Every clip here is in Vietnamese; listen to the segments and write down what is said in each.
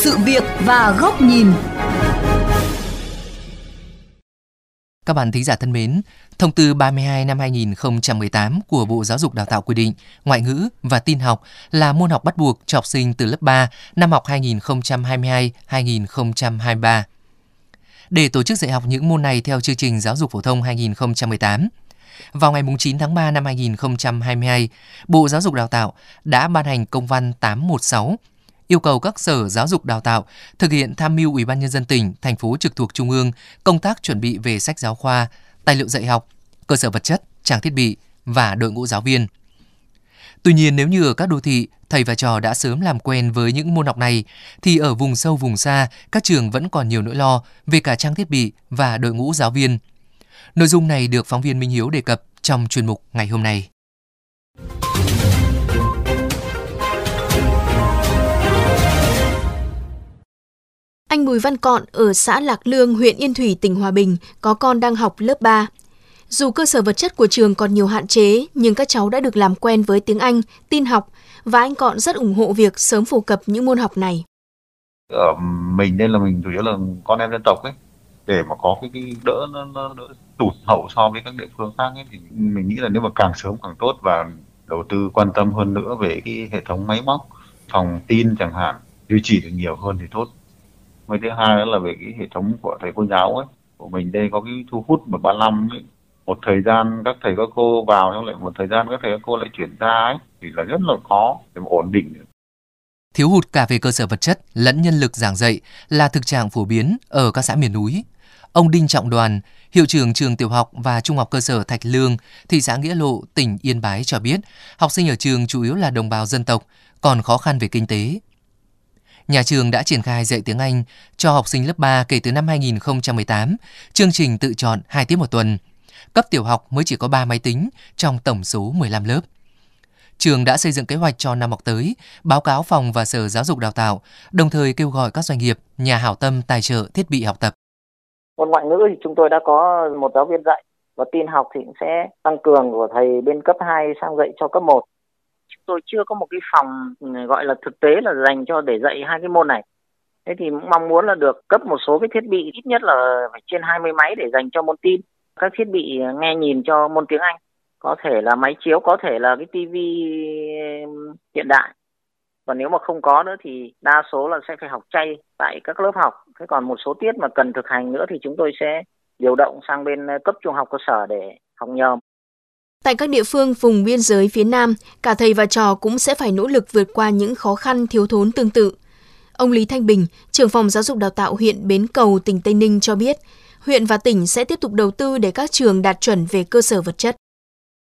sự việc và góc nhìn. Các bạn thính giả thân mến, Thông tư 32 năm 2018 của Bộ Giáo dục Đào tạo quy định ngoại ngữ và tin học là môn học bắt buộc cho học sinh từ lớp 3 năm học 2022-2023. Để tổ chức dạy học những môn này theo chương trình giáo dục phổ thông 2018, vào ngày 9 tháng 3 năm 2022, Bộ Giáo dục Đào tạo đã ban hành công văn 816 yêu cầu các sở giáo dục đào tạo thực hiện tham mưu Ủy ban nhân dân tỉnh, thành phố trực thuộc trung ương công tác chuẩn bị về sách giáo khoa, tài liệu dạy học, cơ sở vật chất, trang thiết bị và đội ngũ giáo viên. Tuy nhiên nếu như ở các đô thị, thầy và trò đã sớm làm quen với những môn học này thì ở vùng sâu vùng xa, các trường vẫn còn nhiều nỗi lo về cả trang thiết bị và đội ngũ giáo viên. Nội dung này được phóng viên Minh Hiếu đề cập trong chuyên mục ngày hôm nay. Anh Bùi Văn Cọn ở xã Lạc Lương, huyện Yên Thủy, tỉnh Hòa Bình có con đang học lớp 3. Dù cơ sở vật chất của trường còn nhiều hạn chế, nhưng các cháu đã được làm quen với tiếng Anh, tin học và anh Cọn rất ủng hộ việc sớm phổ cập những môn học này. Ở mình nên là mình chủ yếu là con em dân tộc ấy, để mà có cái, cái đỡ nó, nó đỡ tụt hậu so với các địa phương khác ấy, thì mình nghĩ là nếu mà càng sớm càng tốt và đầu tư quan tâm hơn nữa về cái hệ thống máy móc phòng tin chẳng hạn duy trì được nhiều hơn thì tốt với thứ hai đó là về cái hệ thống của thầy cô giáo ấy của mình đây có cái thu hút một ba năm ấy. một thời gian các thầy các cô vào xong lại một thời gian các thầy các cô lại chuyển ra ấy thì là rất là khó để mà ổn định Thiếu hụt cả về cơ sở vật chất lẫn nhân lực giảng dạy là thực trạng phổ biến ở các xã miền núi. Ông Đinh Trọng Đoàn, hiệu trưởng trường tiểu học và trung học cơ sở Thạch Lương, thị xã Nghĩa Lộ, tỉnh Yên Bái cho biết, học sinh ở trường chủ yếu là đồng bào dân tộc, còn khó khăn về kinh tế. Nhà trường đã triển khai dạy tiếng Anh cho học sinh lớp 3 kể từ năm 2018, chương trình tự chọn 2 tiết một tuần. Cấp tiểu học mới chỉ có 3 máy tính trong tổng số 15 lớp. Trường đã xây dựng kế hoạch cho năm học tới, báo cáo phòng và Sở Giáo dục Đào tạo, đồng thời kêu gọi các doanh nghiệp, nhà hảo tâm tài trợ thiết bị học tập. Môn ngoại ngữ thì chúng tôi đã có một giáo viên dạy và tin học thì cũng sẽ tăng cường của thầy bên cấp 2 sang dạy cho cấp 1 chúng tôi chưa có một cái phòng ừ, gọi là thực tế là dành cho để dạy hai cái môn này. Thế thì cũng mong muốn là được cấp một số cái thiết bị, ít nhất là phải trên 20 máy để dành cho môn tin. Các thiết bị ờ, nghe nhìn cho môn tiếng Anh, có thể là máy chiếu, có thể là cái tivi ừ, hiện đại. Và nếu mà không có nữa thì đa số là sẽ phải học chay tại các lớp học. Thế còn một số tiết mà cần thực hành nữa thì chúng tôi sẽ điều động sang bên ờ, cấp trung học cơ sở để học nhờ Tại các địa phương vùng biên giới phía Nam, cả thầy và trò cũng sẽ phải nỗ lực vượt qua những khó khăn thiếu thốn tương tự. Ông Lý Thanh Bình, trưởng phòng giáo dục đào tạo huyện Bến Cầu, tỉnh Tây Ninh cho biết, huyện và tỉnh sẽ tiếp tục đầu tư để các trường đạt chuẩn về cơ sở vật chất.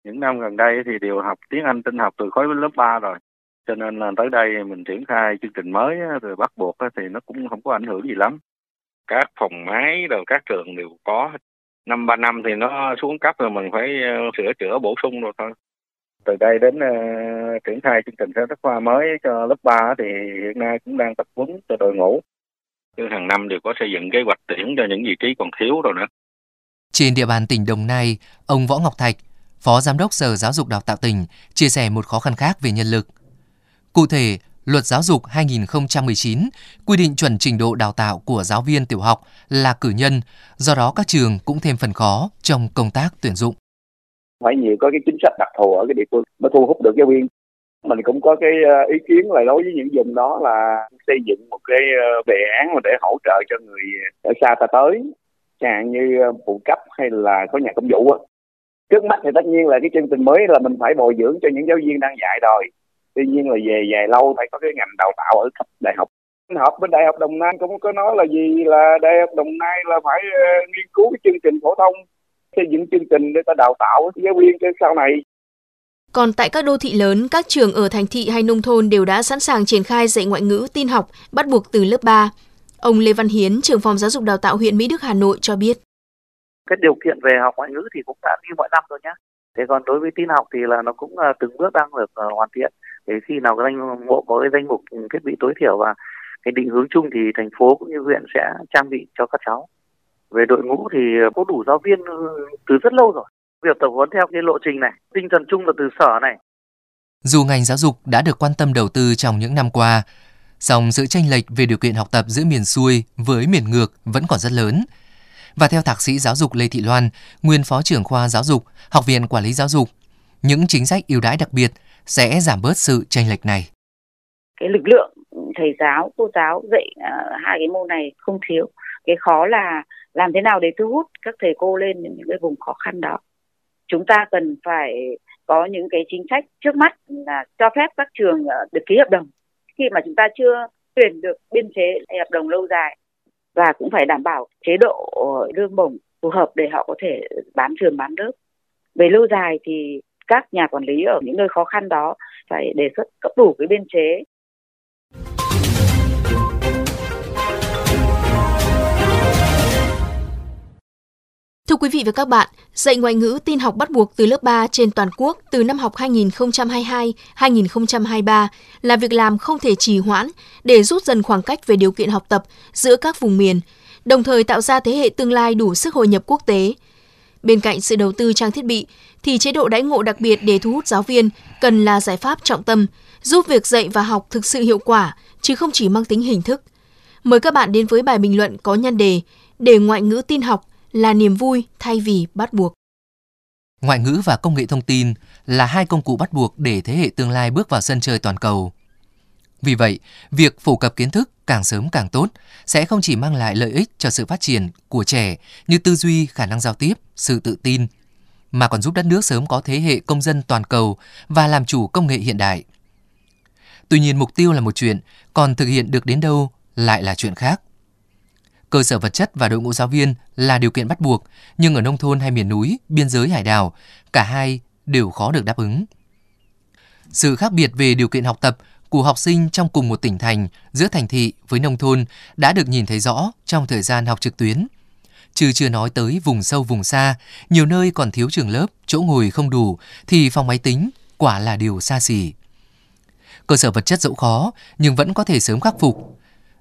Những năm gần đây thì đều học tiếng Anh tin học từ khối lớp 3 rồi. Cho nên là tới đây mình triển khai chương trình mới rồi bắt buộc thì nó cũng không có ảnh hưởng gì lắm. Các phòng máy rồi các trường đều có năm ba năm thì nó xuống cấp rồi mình phải ờ, sửa chữa bổ sung rồi thôi. Từ đây đến uh, triển khai chương trình sách giáo khoa mới cho lớp 3 thì hiện nay cũng đang tập huấn cho đội ngũ. Chứ hàng năm đều có xây dựng kế hoạch tuyển cho những vị trí còn thiếu rồi nữa. Trên địa bàn tỉnh Đồng Nai, ông Võ Ngọc Thạch, Phó Giám đốc Sở Giáo dục Đào tạo tỉnh, chia sẻ một khó khăn khác về nhân lực. Cụ thể, Luật Giáo dục 2019 quy định chuẩn trình độ đào tạo của giáo viên tiểu học là cử nhân, do đó các trường cũng thêm phần khó trong công tác tuyển dụng. Phải nhiều có cái chính sách đặc thù ở cái địa phương mới thu hút được giáo viên. Mình cũng có cái ờ, ý kiến là đối với những vùng đó là xây dựng một cái ờ, đề án để hỗ trợ cho người ở xa ta tới, chẳng như ờ, phụ cấp hay là có nhà công vụ. Trước mắt thì tất nhiên là cái chương trình mới là mình phải bồi dưỡng cho những giáo viên đang dạy rồi tuy nhiên là về dài lâu phải có cái ngành đào tạo ở cấp đại học học bên đại học đồng nai cũng có nói là gì là đại học đồng nai là phải uh, nghiên cứu cái chương trình phổ thông xây dựng chương trình để ta đào tạo giáo viên cho sau này còn tại các đô thị lớn, các trường ở thành thị hay nông thôn đều đã sẵn sàng triển khai dạy ngoại ngữ tin học bắt buộc từ lớp 3. Ông Lê Văn Hiến, trưởng phòng giáo dục đào tạo huyện Mỹ Đức Hà Nội cho biết. Cái điều kiện về học ngoại ngữ thì cũng đã như mọi năm rồi nhé. Thế còn đối với tin học thì là nó cũng uh, từng bước đang được uh, hoàn thiện để khi nào cái danh bộ có cái danh mục thiết bị tối thiểu và cái định hướng chung thì thành phố cũng như huyện sẽ trang bị cho các cháu. Về đội ngũ thì có đủ giáo viên ừ, từ rất lâu rồi. Việc tập huấn theo cái lộ trình này tinh thần chung là từ sở này. Dù ngành giáo dục đã được quan tâm đầu tư trong những năm qua Song sự tranh lệch về điều kiện học tập giữa miền xuôi với miền ngược vẫn còn rất lớn. Và theo thạc sĩ giáo dục Lê Thị Loan, nguyên phó trưởng khoa giáo dục, Học viện Quản lý Giáo dục, những chính sách ưu đãi đặc biệt sẽ giảm bớt sự chênh lệch này. Cái lực lượng thầy giáo, cô giáo dạy uh, hai cái môn này không thiếu. Cái khó là làm thế nào để thu hút các thầy cô lên những cái vùng khó khăn đó. Chúng ta cần phải có những cái chính sách trước mắt là cho phép các trường à, được ký hợp đồng khi mà chúng ta chưa tuyển được biên chế hợp đồng lâu dài và cũng phải đảm bảo chế độ lương bổng phù hợp để họ có thể bán trường bán lớp. Về lâu dài thì các nhà quản lý ở những nơi khó khăn đó phải đề xuất cấp đủ cái biên chế Thưa quý vị và các bạn, dạy ngoại ngữ tin học bắt buộc từ lớp 3 trên toàn quốc từ năm học 2022-2023 là việc làm không thể trì hoãn để rút dần khoảng cách về điều kiện học tập giữa các vùng miền, đồng thời tạo ra thế hệ tương lai đủ sức hội nhập quốc tế. Bên cạnh sự đầu tư trang thiết bị, thì chế độ đãi ngộ đặc biệt để thu hút giáo viên cần là giải pháp trọng tâm, giúp việc dạy và học thực sự hiệu quả, chứ không chỉ mang tính hình thức. Mời các bạn đến với bài bình luận có nhan đề Để ngoại ngữ tin học là niềm vui thay vì bắt buộc. Ngoại ngữ và công nghệ thông tin là hai công cụ bắt buộc để thế hệ tương lai bước vào sân chơi toàn cầu. Vì vậy, việc phổ cập kiến thức càng sớm càng tốt sẽ không chỉ mang lại lợi ích cho sự phát triển của trẻ như tư duy, khả năng giao tiếp, sự tự tin, mà còn giúp đất nước sớm có thế hệ công dân toàn cầu và làm chủ công nghệ hiện đại. Tuy nhiên mục tiêu là một chuyện, còn thực hiện được đến đâu lại là chuyện khác. Cơ sở vật chất và đội ngũ giáo viên là điều kiện bắt buộc, nhưng ở nông thôn hay miền núi, biên giới hải đảo, cả hai đều khó được đáp ứng. Sự khác biệt về điều kiện học tập của học sinh trong cùng một tỉnh thành giữa thành thị với nông thôn đã được nhìn thấy rõ trong thời gian học trực tuyến. Chứ chưa nói tới vùng sâu vùng xa, nhiều nơi còn thiếu trường lớp, chỗ ngồi không đủ thì phòng máy tính quả là điều xa xỉ. Cơ sở vật chất dẫu khó nhưng vẫn có thể sớm khắc phục.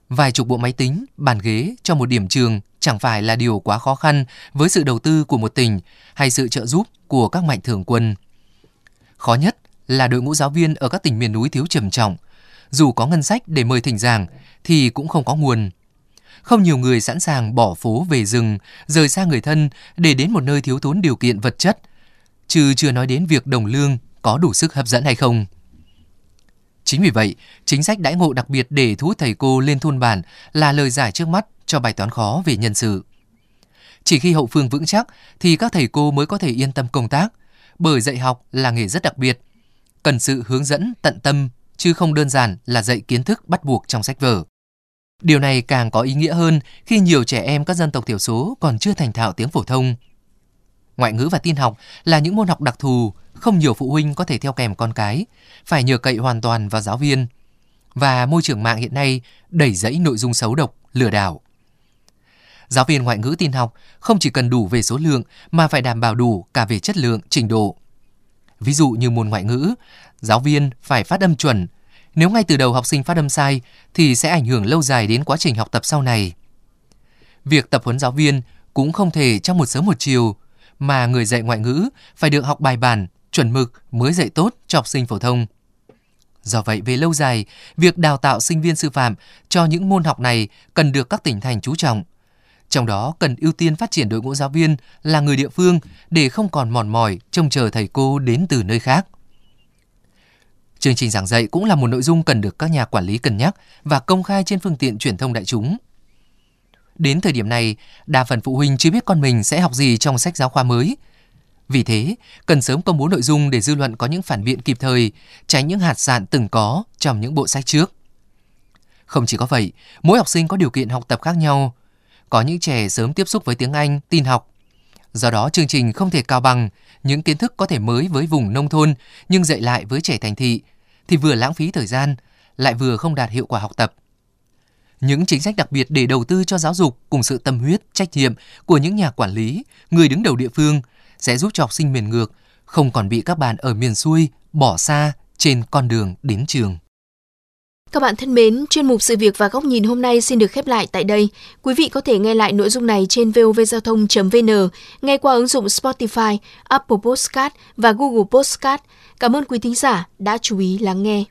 Vài chục bộ máy tính, bàn ghế cho một điểm trường chẳng phải là điều quá khó khăn với sự đầu tư của một tỉnh hay sự trợ giúp của các mạnh thường quân. Khó nhất là đội ngũ giáo viên ở các tỉnh miền núi thiếu trầm trọng. Dù có ngân sách để mời thỉnh giảng thì cũng không có nguồn. Không nhiều người sẵn sàng bỏ phố về rừng, rời xa người thân để đến một nơi thiếu thốn điều kiện vật chất, chứ chưa nói đến việc đồng lương có đủ sức hấp dẫn hay không. Chính vì vậy, chính sách đãi ngộ đặc biệt để thu hút thầy cô lên thôn bản là lời giải trước mắt cho bài toán khó về nhân sự. Chỉ khi hậu phương vững chắc thì các thầy cô mới có thể yên tâm công tác, bởi dạy học là nghề rất đặc biệt, cần sự hướng dẫn tận tâm chứ không đơn giản là dạy kiến thức bắt buộc trong sách vở. Điều này càng có ý nghĩa hơn khi nhiều trẻ em các dân tộc thiểu số còn chưa thành thạo tiếng phổ thông. Ngoại ngữ và tin học là những môn học đặc thù, không nhiều phụ huynh có thể theo kèm con cái, phải nhờ cậy hoàn toàn vào giáo viên. Và môi trường mạng hiện nay đẩy dẫy nội dung xấu độc, lừa đảo. Giáo viên ngoại ngữ tin học không chỉ cần đủ về số lượng mà phải đảm bảo đủ cả về chất lượng, trình độ. Ví dụ như môn ngoại ngữ, giáo viên phải phát âm chuẩn. Nếu ngay từ đầu học sinh phát âm sai thì sẽ ảnh hưởng lâu dài đến quá trình học tập sau này. Việc tập huấn giáo viên cũng không thể trong một sớm một chiều, mà người dạy ngoại ngữ phải được học bài bản, chuẩn mực mới dạy tốt cho học sinh phổ thông. Do vậy, về lâu dài, việc đào tạo sinh viên sư phạm cho những môn học này cần được các tỉnh thành chú trọng. Trong đó cần ưu tiên phát triển đội ngũ giáo viên là người địa phương để không còn mòn mỏi trông chờ thầy cô đến từ nơi khác. Chương trình giảng dạy cũng là một nội dung cần được các nhà quản lý cân nhắc và công khai trên phương tiện truyền thông đại chúng. Đến thời điểm này, đa phần phụ huynh chưa biết con mình sẽ học gì trong sách giáo khoa mới. Vì thế, cần sớm công bố nội dung để dư luận có những phản biện kịp thời, tránh những hạt sạn từng có trong những bộ sách trước. Không chỉ có vậy, mỗi học sinh có điều kiện học tập khác nhau. Có những trẻ sớm tiếp xúc với tiếng Anh, tin học. Do đó chương trình không thể cao bằng những kiến thức có thể mới với vùng nông thôn nhưng dạy lại với trẻ thành thị thì vừa lãng phí thời gian, lại vừa không đạt hiệu quả học tập. Những chính sách đặc biệt để đầu tư cho giáo dục cùng sự tâm huyết, trách nhiệm của những nhà quản lý, người đứng đầu địa phương sẽ giúp cho học sinh miền ngược không còn bị các bạn ở miền xuôi bỏ xa trên con đường đến trường. Các bạn thân mến, chuyên mục sự việc và góc nhìn hôm nay xin được khép lại tại đây. Quý vị có thể nghe lại nội dung này trên vovgiao thông.vn, nghe qua ứng dụng Spotify, Apple Podcast và Google Podcast. Cảm ơn quý thính giả đã chú ý lắng nghe.